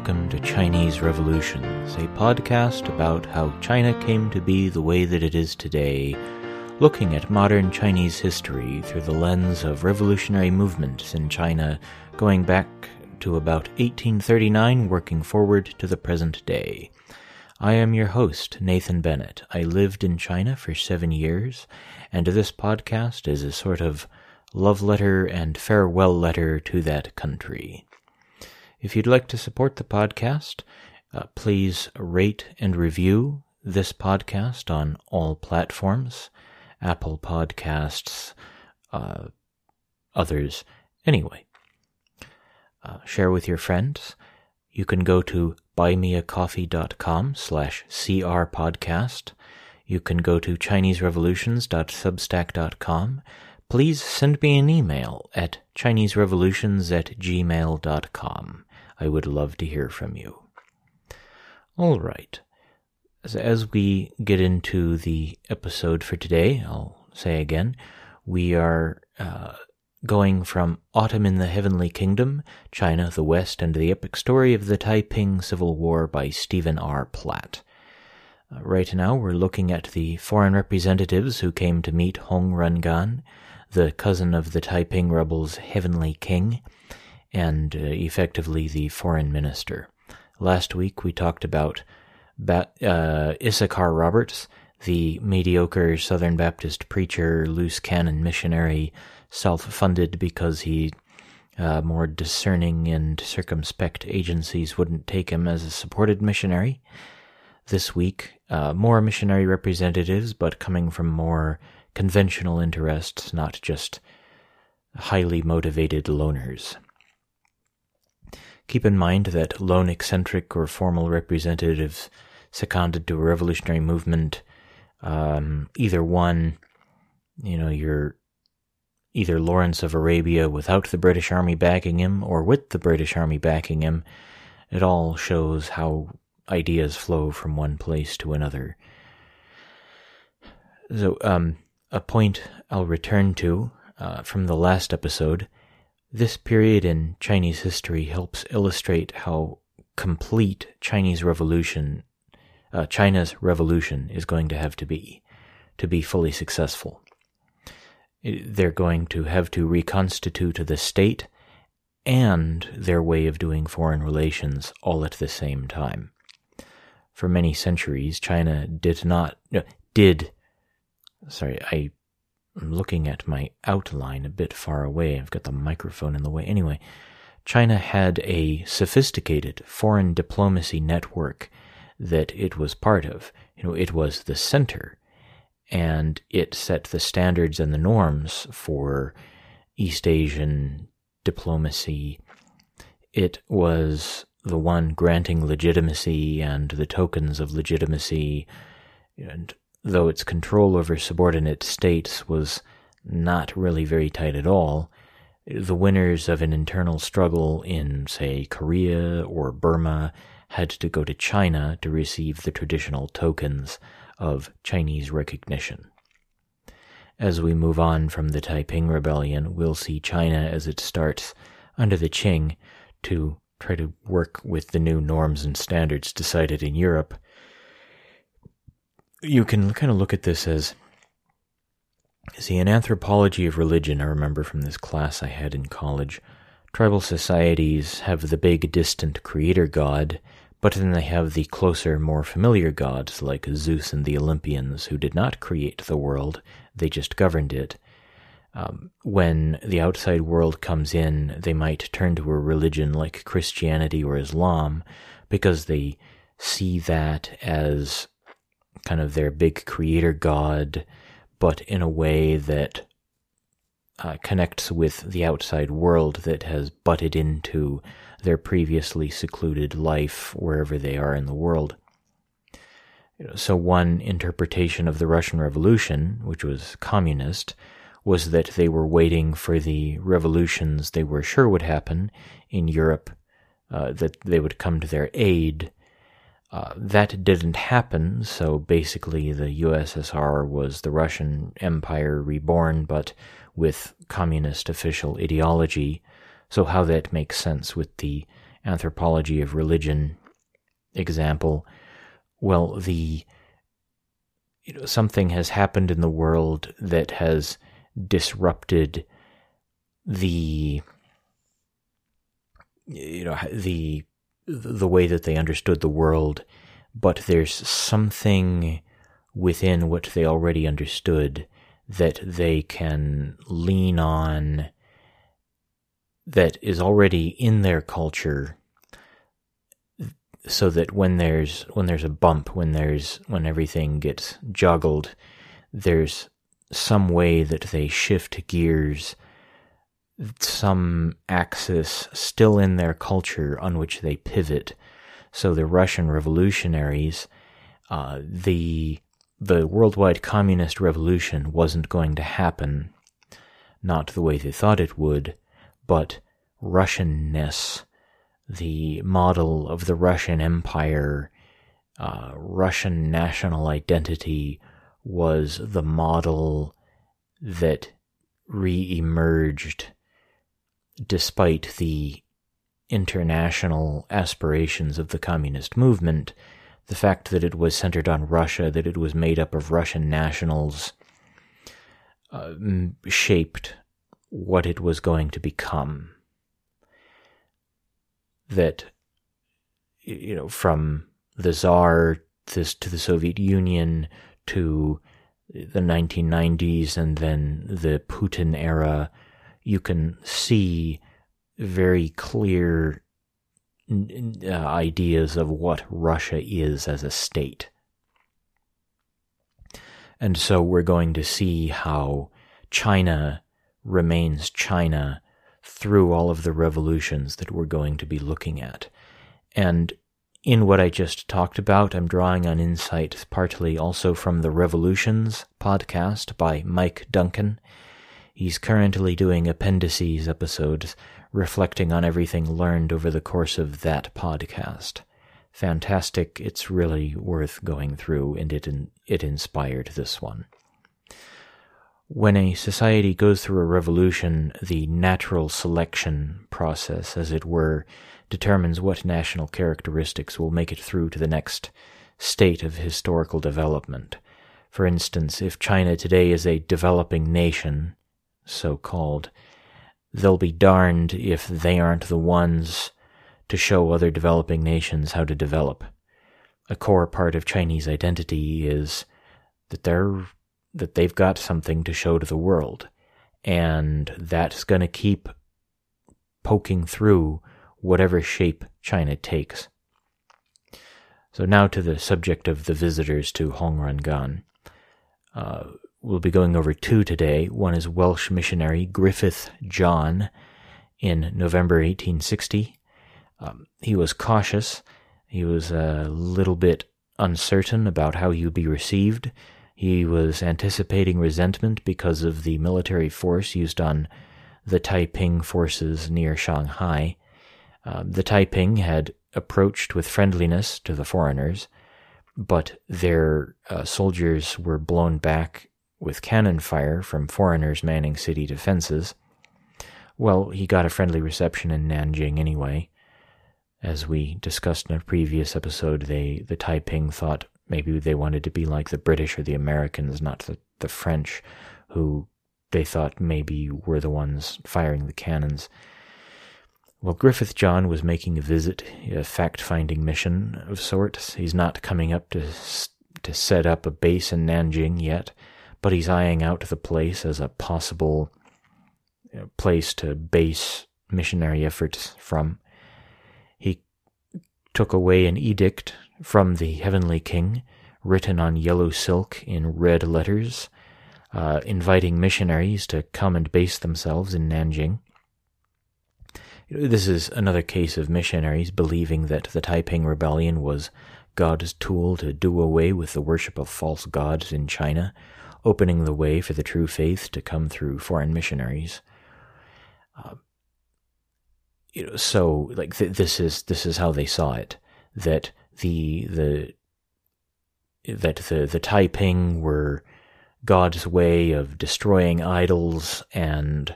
welcome to Chinese Revolutions, a podcast about how China came to be the way that it is today, looking at modern Chinese history through the lens of revolutionary movements in China going back to about 1839, working forward to the present day. I am your host, Nathan Bennett. I lived in China for seven years, and this podcast is a sort of love letter and farewell letter to that country. If you'd like to support the podcast, uh, please rate and review this podcast on all platforms Apple Podcasts, uh, others. Anyway, uh, share with your friends. You can go to buymeacoffee.com slash crpodcast. You can go to chineserevolutions.substack.com please send me an email at chineserevolutions at gmail.com. I would love to hear from you. All right. As, as we get into the episode for today, I'll say again, we are uh, going from Autumn in the Heavenly Kingdom, China, the West, and the Epic Story of the Taiping Civil War by Stephen R. Platt. Uh, right now, we're looking at the foreign representatives who came to meet Hong Rengan the cousin of the Taiping rebels' heavenly king, and uh, effectively the foreign minister. Last week we talked about ba- uh, Issachar Roberts, the mediocre Southern Baptist preacher, loose cannon missionary, self funded because he uh, more discerning and circumspect agencies wouldn't take him as a supported missionary. This week, uh, more missionary representatives, but coming from more conventional interests, not just highly motivated loners. Keep in mind that lone eccentric or formal representatives seconded to a revolutionary movement, um, either one, you know, you're either Lawrence of Arabia without the British Army backing him or with the British Army backing him, it all shows how ideas flow from one place to another. So, um, a point I'll return to uh, from the last episode. This period in Chinese history helps illustrate how complete Chinese revolution, uh, China's revolution is going to have to be to be fully successful. They're going to have to reconstitute the state and their way of doing foreign relations all at the same time. For many centuries, China did not, did Sorry, I, am looking at my outline a bit far away. I've got the microphone in the way. Anyway, China had a sophisticated foreign diplomacy network that it was part of. You know, it was the center, and it set the standards and the norms for East Asian diplomacy. It was the one granting legitimacy and the tokens of legitimacy and though its control over subordinate states was not really very tight at all, the winners of an internal struggle in, say, Korea or Burma had to go to China to receive the traditional tokens of Chinese recognition. As we move on from the Taiping Rebellion, we'll see China as it starts under the Qing to try to work with the new norms and standards decided in Europe you can kind of look at this as see an anthropology of religion i remember from this class i had in college. Tribal societies have the big distant creator god but then they have the closer more familiar gods like zeus and the olympians who did not create the world they just governed it. Um, when the outside world comes in they might turn to a religion like christianity or islam because they see that as kind of their big creator god, but in a way that uh, connects with the outside world that has butted into their previously secluded life wherever they are in the world. So, one interpretation of the Russian Revolution, which was communist, was that they were waiting for the revolutions they were sure would happen in Europe, uh, that they would come to their aid uh, that didn't happen, so basically the USSR was the Russian Empire reborn, but with communist official ideology. So, how that makes sense with the anthropology of religion example. Well, the you know something has happened in the world that has disrupted the you know the the way that they understood the world, but there's something within what they already understood that they can lean on that is already in their culture so that when there's when there's a bump when there's when everything gets joggled there's some way that they shift gears some axis still in their culture on which they pivot. So the Russian revolutionaries uh, the the worldwide communist revolution wasn't going to happen, not the way they thought it would, but Russianness, the model of the Russian Empire, uh, Russian national identity was the model that re emerged despite the international aspirations of the communist movement the fact that it was centered on Russia, that it was made up of Russian nationals, uh, shaped what it was going to become. That, you know, from the Tsar this, to the Soviet Union to the 1990s and then the Putin era, you can see very clear uh, ideas of what Russia is as a state. And so we're going to see how China remains China through all of the revolutions that we're going to be looking at. And in what I just talked about, I'm drawing on insights partly also from the Revolutions podcast by Mike Duncan. He's currently doing appendices episodes reflecting on everything learned over the course of that podcast. Fantastic. It's really worth going through, and it, it inspired this one. When a society goes through a revolution, the natural selection process, as it were, determines what national characteristics will make it through to the next state of historical development. For instance, if China today is a developing nation, so called, they'll be darned if they aren't the ones to show other developing nations how to develop. A core part of Chinese identity is that they're that they've got something to show to the world, and that's going to keep poking through whatever shape China takes. So now to the subject of the visitors to Hong Rengan. Uh, We'll be going over two today. One is Welsh missionary Griffith John in November 1860. Um, he was cautious. He was a little bit uncertain about how he would be received. He was anticipating resentment because of the military force used on the Taiping forces near Shanghai. Uh, the Taiping had approached with friendliness to the foreigners, but their uh, soldiers were blown back with cannon fire from foreigners manning city defenses. Well, he got a friendly reception in Nanjing anyway. As we discussed in a previous episode, they the Taiping thought maybe they wanted to be like the British or the Americans, not the, the French, who they thought maybe were the ones firing the cannons. Well, Griffith John was making a visit, a fact-finding mission of sorts. He's not coming up to to set up a base in Nanjing yet but he's eyeing out the place as a possible place to base missionary efforts from. He took away an edict from the heavenly king, written on yellow silk in red letters, uh, inviting missionaries to come and base themselves in Nanjing. This is another case of missionaries believing that the Taiping Rebellion was God's tool to do away with the worship of false gods in China, opening the way for the true faith to come through foreign missionaries. Uh, you know, so like th- this is this is how they saw it that the the that the the Taiping were God's way of destroying idols and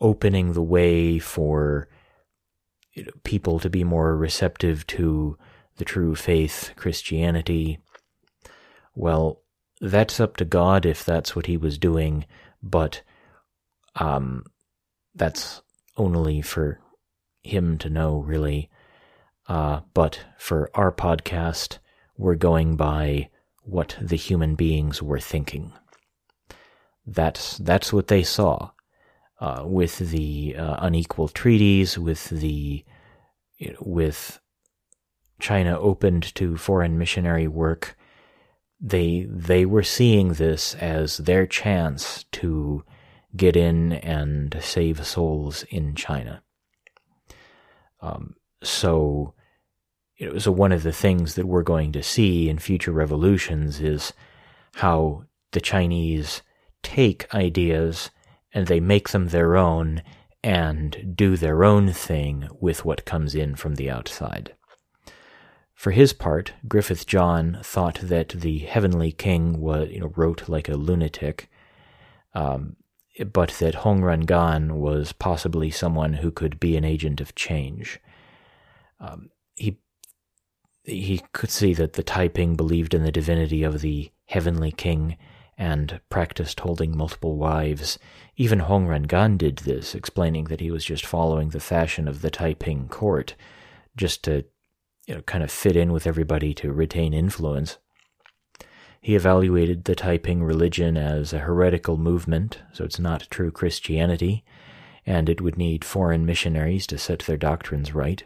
opening the way for people to be more receptive to the true faith, Christianity. Well, that's up to God if that's what he was doing, but um, that's only for him to know, really. Uh, but for our podcast, we're going by what the human beings were thinking. That's that's what they saw uh, with the uh, unequal treaties, with the with China opened to foreign missionary work. They they were seeing this as their chance to get in and save souls in China. Um, so, it was one of the things that we're going to see in future revolutions is how the Chinese take ideas and they make them their own and do their own thing with what comes in from the outside. For his part, Griffith John thought that the Heavenly King was, you know, wrote like a lunatic, um, but that Hong Rengan was possibly someone who could be an agent of change. Um, he he could see that the Taiping believed in the divinity of the Heavenly King and practiced holding multiple wives. Even Hong Rengan did this, explaining that he was just following the fashion of the Taiping court, just to you know, kind of fit in with everybody to retain influence. He evaluated the Taiping religion as a heretical movement, so it's not true Christianity, and it would need foreign missionaries to set their doctrines right.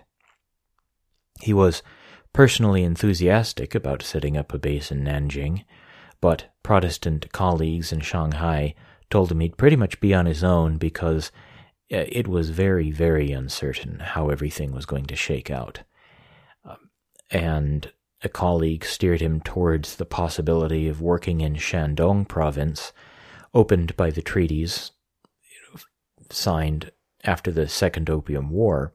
He was personally enthusiastic about setting up a base in Nanjing, but Protestant colleagues in Shanghai told him he'd pretty much be on his own because uh, it was very, very uncertain how everything was going to shake out. And a colleague steered him towards the possibility of working in Shandong province, opened by the treaties signed after the Second Opium War,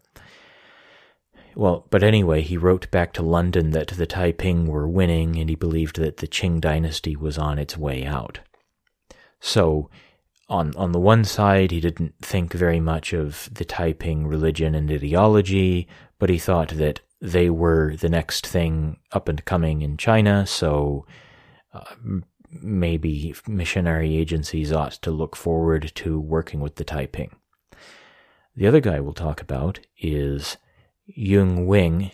well, but anyway, he wrote back to London that the Taiping were winning and he believed that the Qing dynasty was on its way out. So, on, on the one side, he didn't think very much of the Taiping religion and ideology, but he thought that they were the next thing up and coming in China, so uh, maybe missionary agencies ought to look forward to working with the Taiping. The other guy we'll talk about is Yung Wing,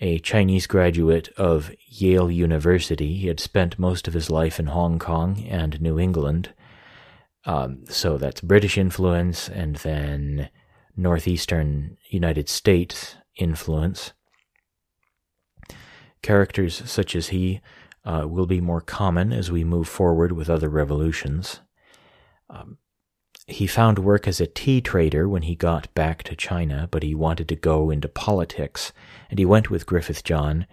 a Chinese graduate of Yale University. He had spent most of his life in Hong Kong and New England. Um, so that's British influence and then northeastern United States influence. Characters such as he uh, will be more common as we move forward with other revolutions. Um, he found work as a tea trader when he got back to China, but he wanted to go into politics, and he went with Griffith John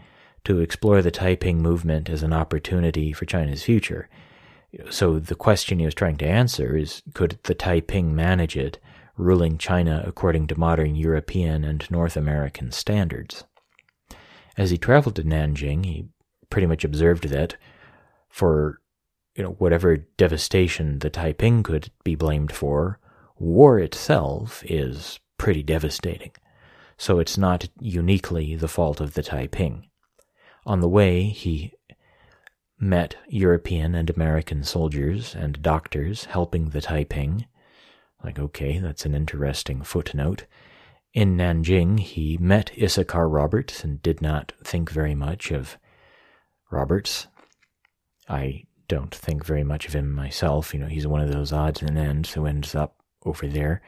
to explore the Taiping movement as an opportunity for China's future. So the question he was trying to answer is could the Taiping manage it, ruling China according to modern European and North American standards? As he traveled to Nanjing, he pretty much observed that for you know, whatever devastation the Taiping could be blamed for, war itself is pretty devastating. So it's not uniquely the fault of the Taiping. On the way, he met European and American soldiers and doctors helping the Taiping. Like, okay, that's an interesting footnote. In Nanjing, he met Issachar Roberts and did not think very much of Roberts. I don't think very much of him myself. You know, he's one of those odds and ends who ends up over there.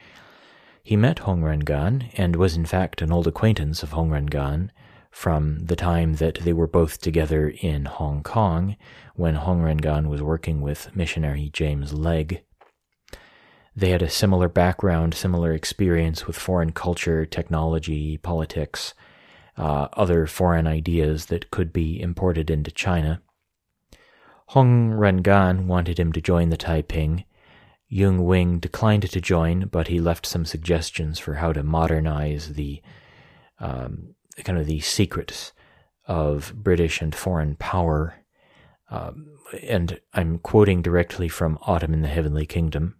He met Hong Rengan and was in fact an old acquaintance of Hong Rengan from the time that they were both together in Hong Kong when Hong Rengan was working with missionary James Legge. They had a similar background, similar experience with foreign culture, technology, politics, uh, other foreign ideas that could be imported into China. Hong Rengan wanted him to join the Taiping. Yung Wing declined to join, but he left some suggestions for how to modernize the um, kind of the secrets of British and foreign power. Um, and I'm quoting directly from Autumn in the Heavenly Kingdom.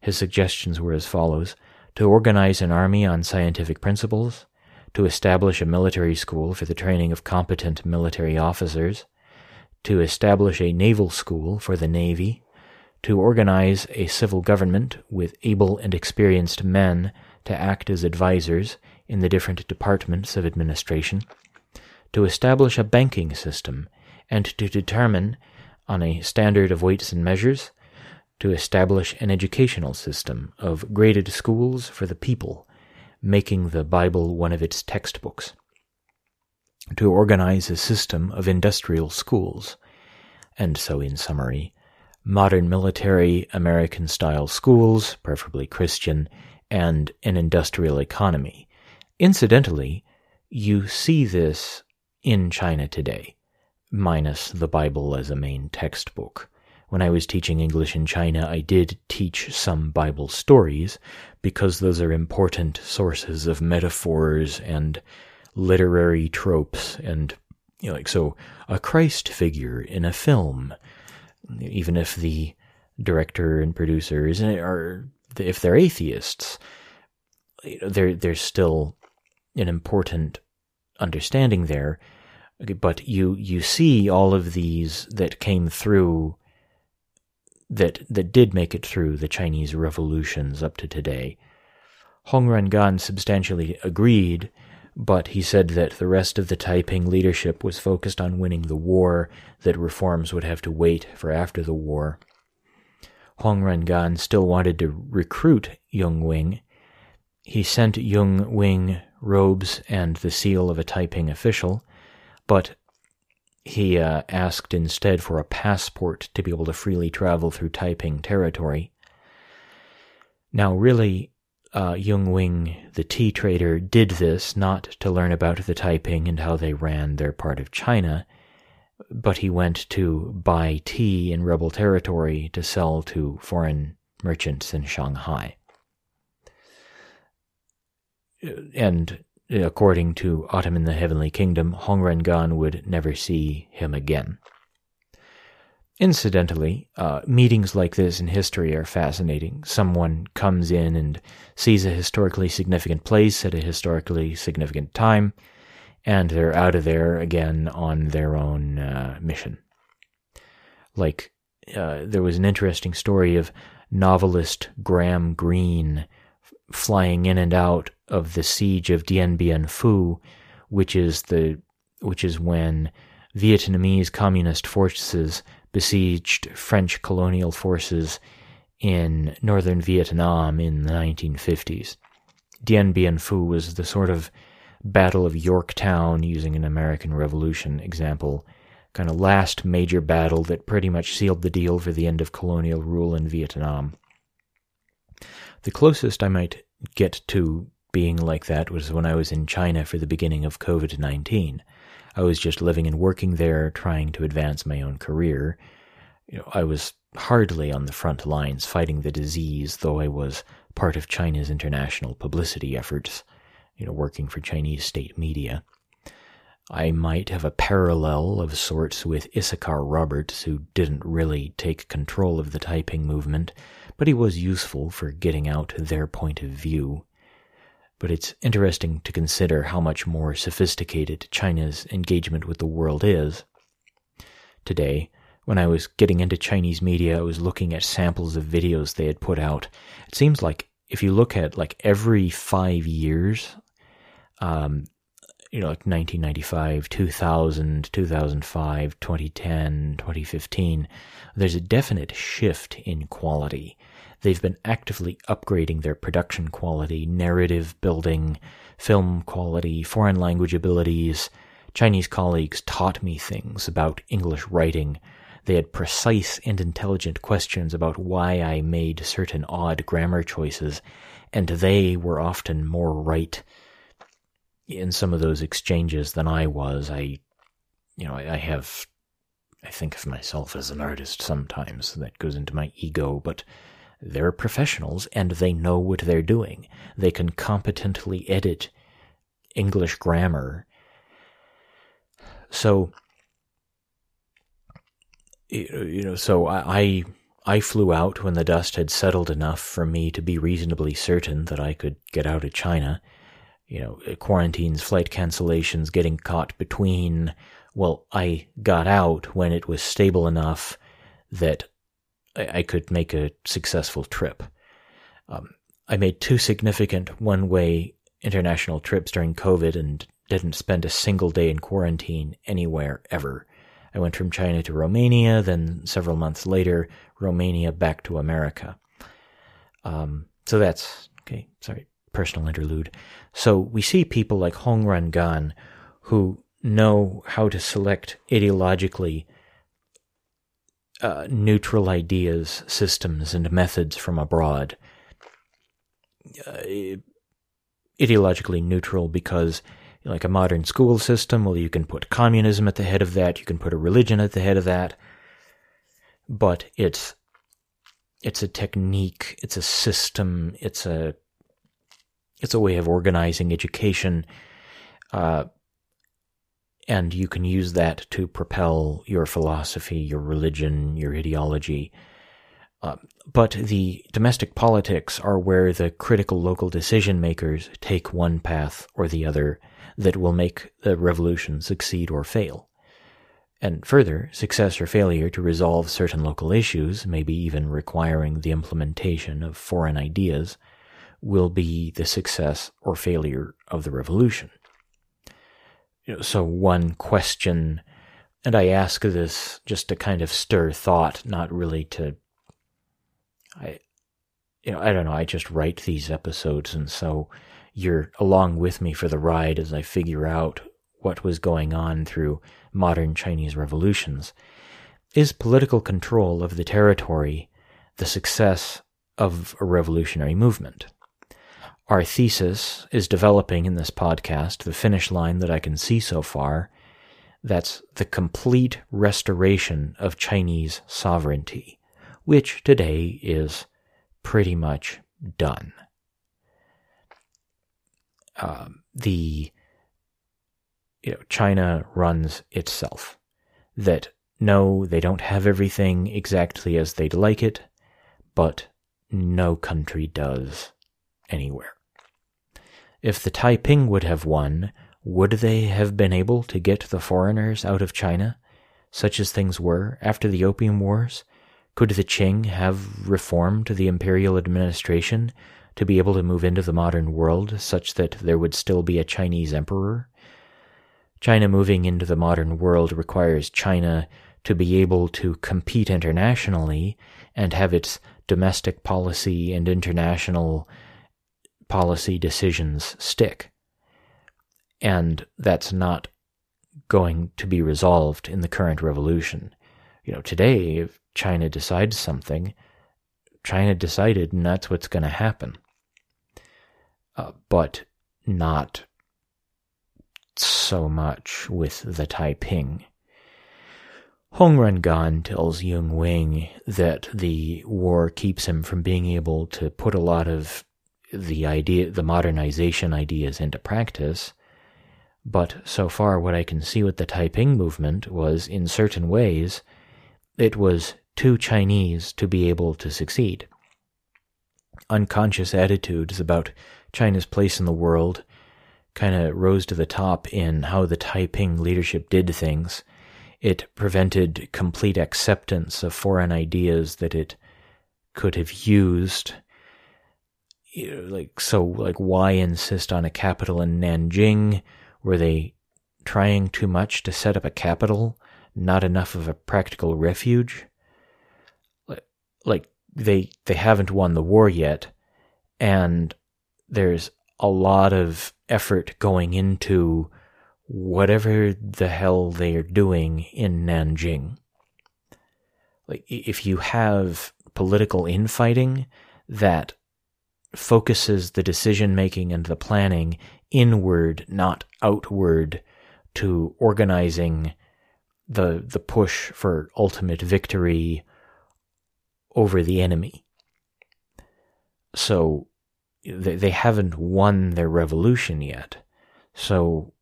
His suggestions were as follows. To organize an army on scientific principles, to establish a military school for the training of competent military officers, to establish a naval school for the Navy, to organize a civil government with able and experienced men to act as advisers in the different departments of administration, to establish a banking system, and to determine, on a standard of weights and measures, to establish an educational system of graded schools for the people, making the Bible one of its textbooks, to organize a system of industrial schools, and so, in summary, modern military American style schools, preferably Christian, and an industrial economy. Incidentally, you see this in China today, minus the Bible as a main textbook. When I was teaching English in China, I did teach some Bible stories because those are important sources of metaphors and literary tropes and you know, like so a Christ figure in a film, even if the director and producers are if they're atheists, you know, there there's still an important understanding there. But you you see all of these that came through that that did make it through the Chinese revolutions up to today. Hong Rengan substantially agreed, but he said that the rest of the Taiping leadership was focused on winning the war, that reforms would have to wait for after the war. Hong Rengan still wanted to recruit Yung Wing. He sent Yung Wing robes and the seal of a Taiping official, but he uh, asked instead for a passport to be able to freely travel through Taiping territory. Now, really, uh, Yung Wing, the tea trader, did this not to learn about the Taiping and how they ran their part of China, but he went to buy tea in rebel territory to sell to foreign merchants in Shanghai. And according to Autumn in the Heavenly Kingdom, Hong Rengan would never see him again. Incidentally, uh, meetings like this in history are fascinating. Someone comes in and sees a historically significant place at a historically significant time, and they're out of there again on their own uh, mission. Like, uh, there was an interesting story of novelist Graham Greene flying in and out of the siege of Dien Bien Phu, which is the which is when Vietnamese communist forces besieged French colonial forces in northern Vietnam in the 1950s. Dien Bien Phu was the sort of Battle of Yorktown, using an American Revolution example, kind of last major battle that pretty much sealed the deal for the end of colonial rule in Vietnam. The closest I might get to being like that was when I was in China for the beginning of COVID 19. I was just living and working there, trying to advance my own career. You know, I was hardly on the front lines fighting the disease, though I was part of China's international publicity efforts, you know, working for Chinese state media. I might have a parallel of sorts with Issachar Roberts, who didn't really take control of the Taiping movement, but he was useful for getting out their point of view. But it's interesting to consider how much more sophisticated China's engagement with the world is. Today, when I was getting into Chinese media, I was looking at samples of videos they had put out. It seems like if you look at like every five years, um, you know, like 1995, 2000, 2005, 2010, 2015, there's a definite shift in quality. They've been actively upgrading their production quality, narrative building, film quality, foreign language abilities. Chinese colleagues taught me things about English writing. They had precise and intelligent questions about why I made certain odd grammar choices, and they were often more right in some of those exchanges than I was. I, you know, I, I have, I think of myself as an artist sometimes. That goes into my ego, but they're professionals and they know what they're doing. They can competently edit English grammar. So, you know, so I, I flew out when the dust had settled enough for me to be reasonably certain that I could get out of China. You know, uh, quarantines, flight cancellations, getting caught between. Well, I got out when it was stable enough that I, could make a successful trip. Um, I made two significant one way international trips during COVID and didn't spend a single day in quarantine anywhere ever. I went from China to Romania, then several months later, Romania back to America. Um, so that's okay. Sorry, personal interlude. So we see people like Hong Rengan who know how to select ideologically uh, neutral ideas, systems, and methods from abroad. Uh, ideologically neutral because like a modern school system, well, you can put communism at the head of that, you can put a religion at the head of that, but it's it's a technique, it's a system, it's a it's a way of organizing education, uh, and you can use that to propel your philosophy, your religion, your ideology. Uh, but the domestic politics are where the critical local decision makers take one path or the other that will make the revolution succeed or fail. And further, success or failure to resolve certain local issues, maybe even requiring the implementation of foreign ideas, will be the success or failure of the revolution. So, one question, and I ask this just to kind of stir thought, not really to I, you know, I don't know. I just write these episodes, and so you're along with me for the ride as I figure out what was going on through modern Chinese revolutions. Is political control of the territory the success of a revolutionary movement? Our thesis is developing in this podcast, the finish line that I can see so far. That's the complete restoration of Chinese sovereignty which today is pretty much done. Um, the you know China runs itself. That no, they don't have everything exactly as they'd like it, but no country does anywhere. If the Taiping would have won, would they have been able to get the foreigners out of China, such as things were after the Opium Wars, could the Qing have reformed the imperial administration to be able to move into the modern world such that there would still be a Chinese emperor? China moving into the modern world requires China to be able to compete internationally and have its domestic policy and international policy decisions stick. And that's not going to be resolved in the current revolution. You know, today, if China decides something, China decided, and that's what's going to happen. Uh, but not so much with the Taiping. Hong Rengan tells Yung Wing that the war keeps him from being able to put a lot of the idea, the modernization ideas into practice. But so far, what I can see with the Taiping movement was, in certain ways, it was too Chinese to be able to succeed. Unconscious attitudes about China's place in the world kind of rose to the top in how the Taiping leadership did things. It prevented complete acceptance of foreign ideas that it could have used. You know, like so, like why insist on a capital in Nanjing? Were they trying too much to set up a capital? Not enough of a practical refuge? like they they haven't won the war yet and there's a lot of effort going into whatever the hell they are doing in Nanjing. Like if you have political infighting that focuses the decision making and the planning inward, not outward, to organizing the the push for ultimate victory over the enemy. So they, they haven't won their revolution yet. So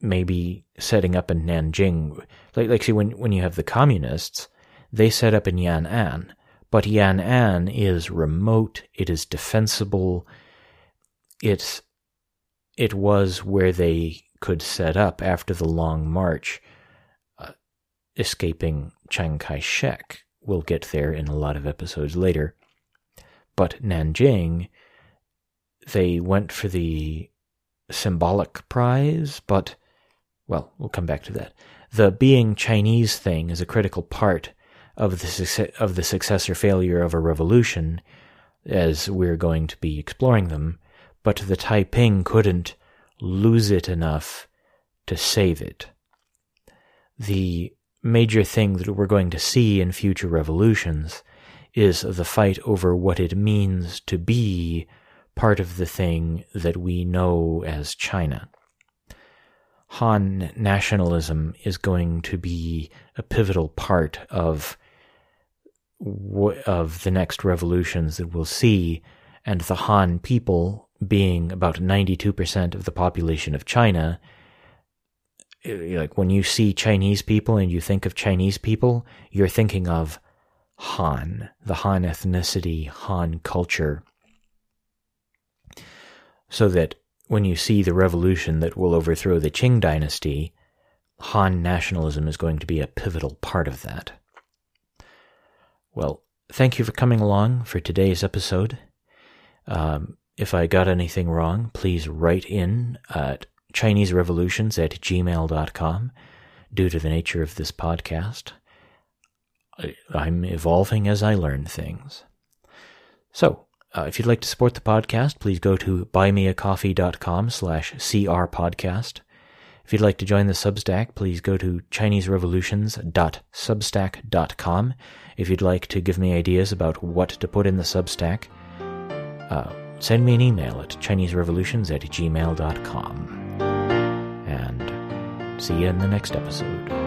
maybe setting up in Nanjing, like, like see, when, when you have the communists, they set up in Yan'an, But Yan'an is remote, it is defensible, it's, it was where they could set up after the long march, uh, escaping Chiang Kai shek. We'll get there in a lot of episodes later. But Nanjing, they went for the symbolic prize, but, well, we'll come back to that. The being Chinese thing is a critical part of the, of the success or failure of a revolution, as we're going to be exploring them, but the Taiping couldn't lose it enough to save it. The major thing that we're going to see in future revolutions is the fight over what it means to be part of the thing that we know as China. Han nationalism is going to be a pivotal part of of the next revolutions that we'll see, and the Han people being about 92% of the population of China. Eh, like when you see Chinese people and you think of Chinese people, you're thinking of Han, the Han ethnicity, Han culture. So that when you see the revolution that will overthrow the Qing dynasty, Han nationalism is going to be a pivotal part of that. Well, thank you for coming along for today's episode. Um, if I got anything wrong, please write in at ChineseRevolutions at gmail.com due to the nature of this podcast. I'm evolving as I learn things. So, uh, if you'd like to support the podcast, please go to buymeacoffee.com slash crpodcast. If you'd like to join the Substack, please go to ChineseRevolutions.substack.com. If you'd like to give me ideas about what to put in the Substack, uh, send me an email at ChineseRevolutions at gmail.com. And see you in the next episode.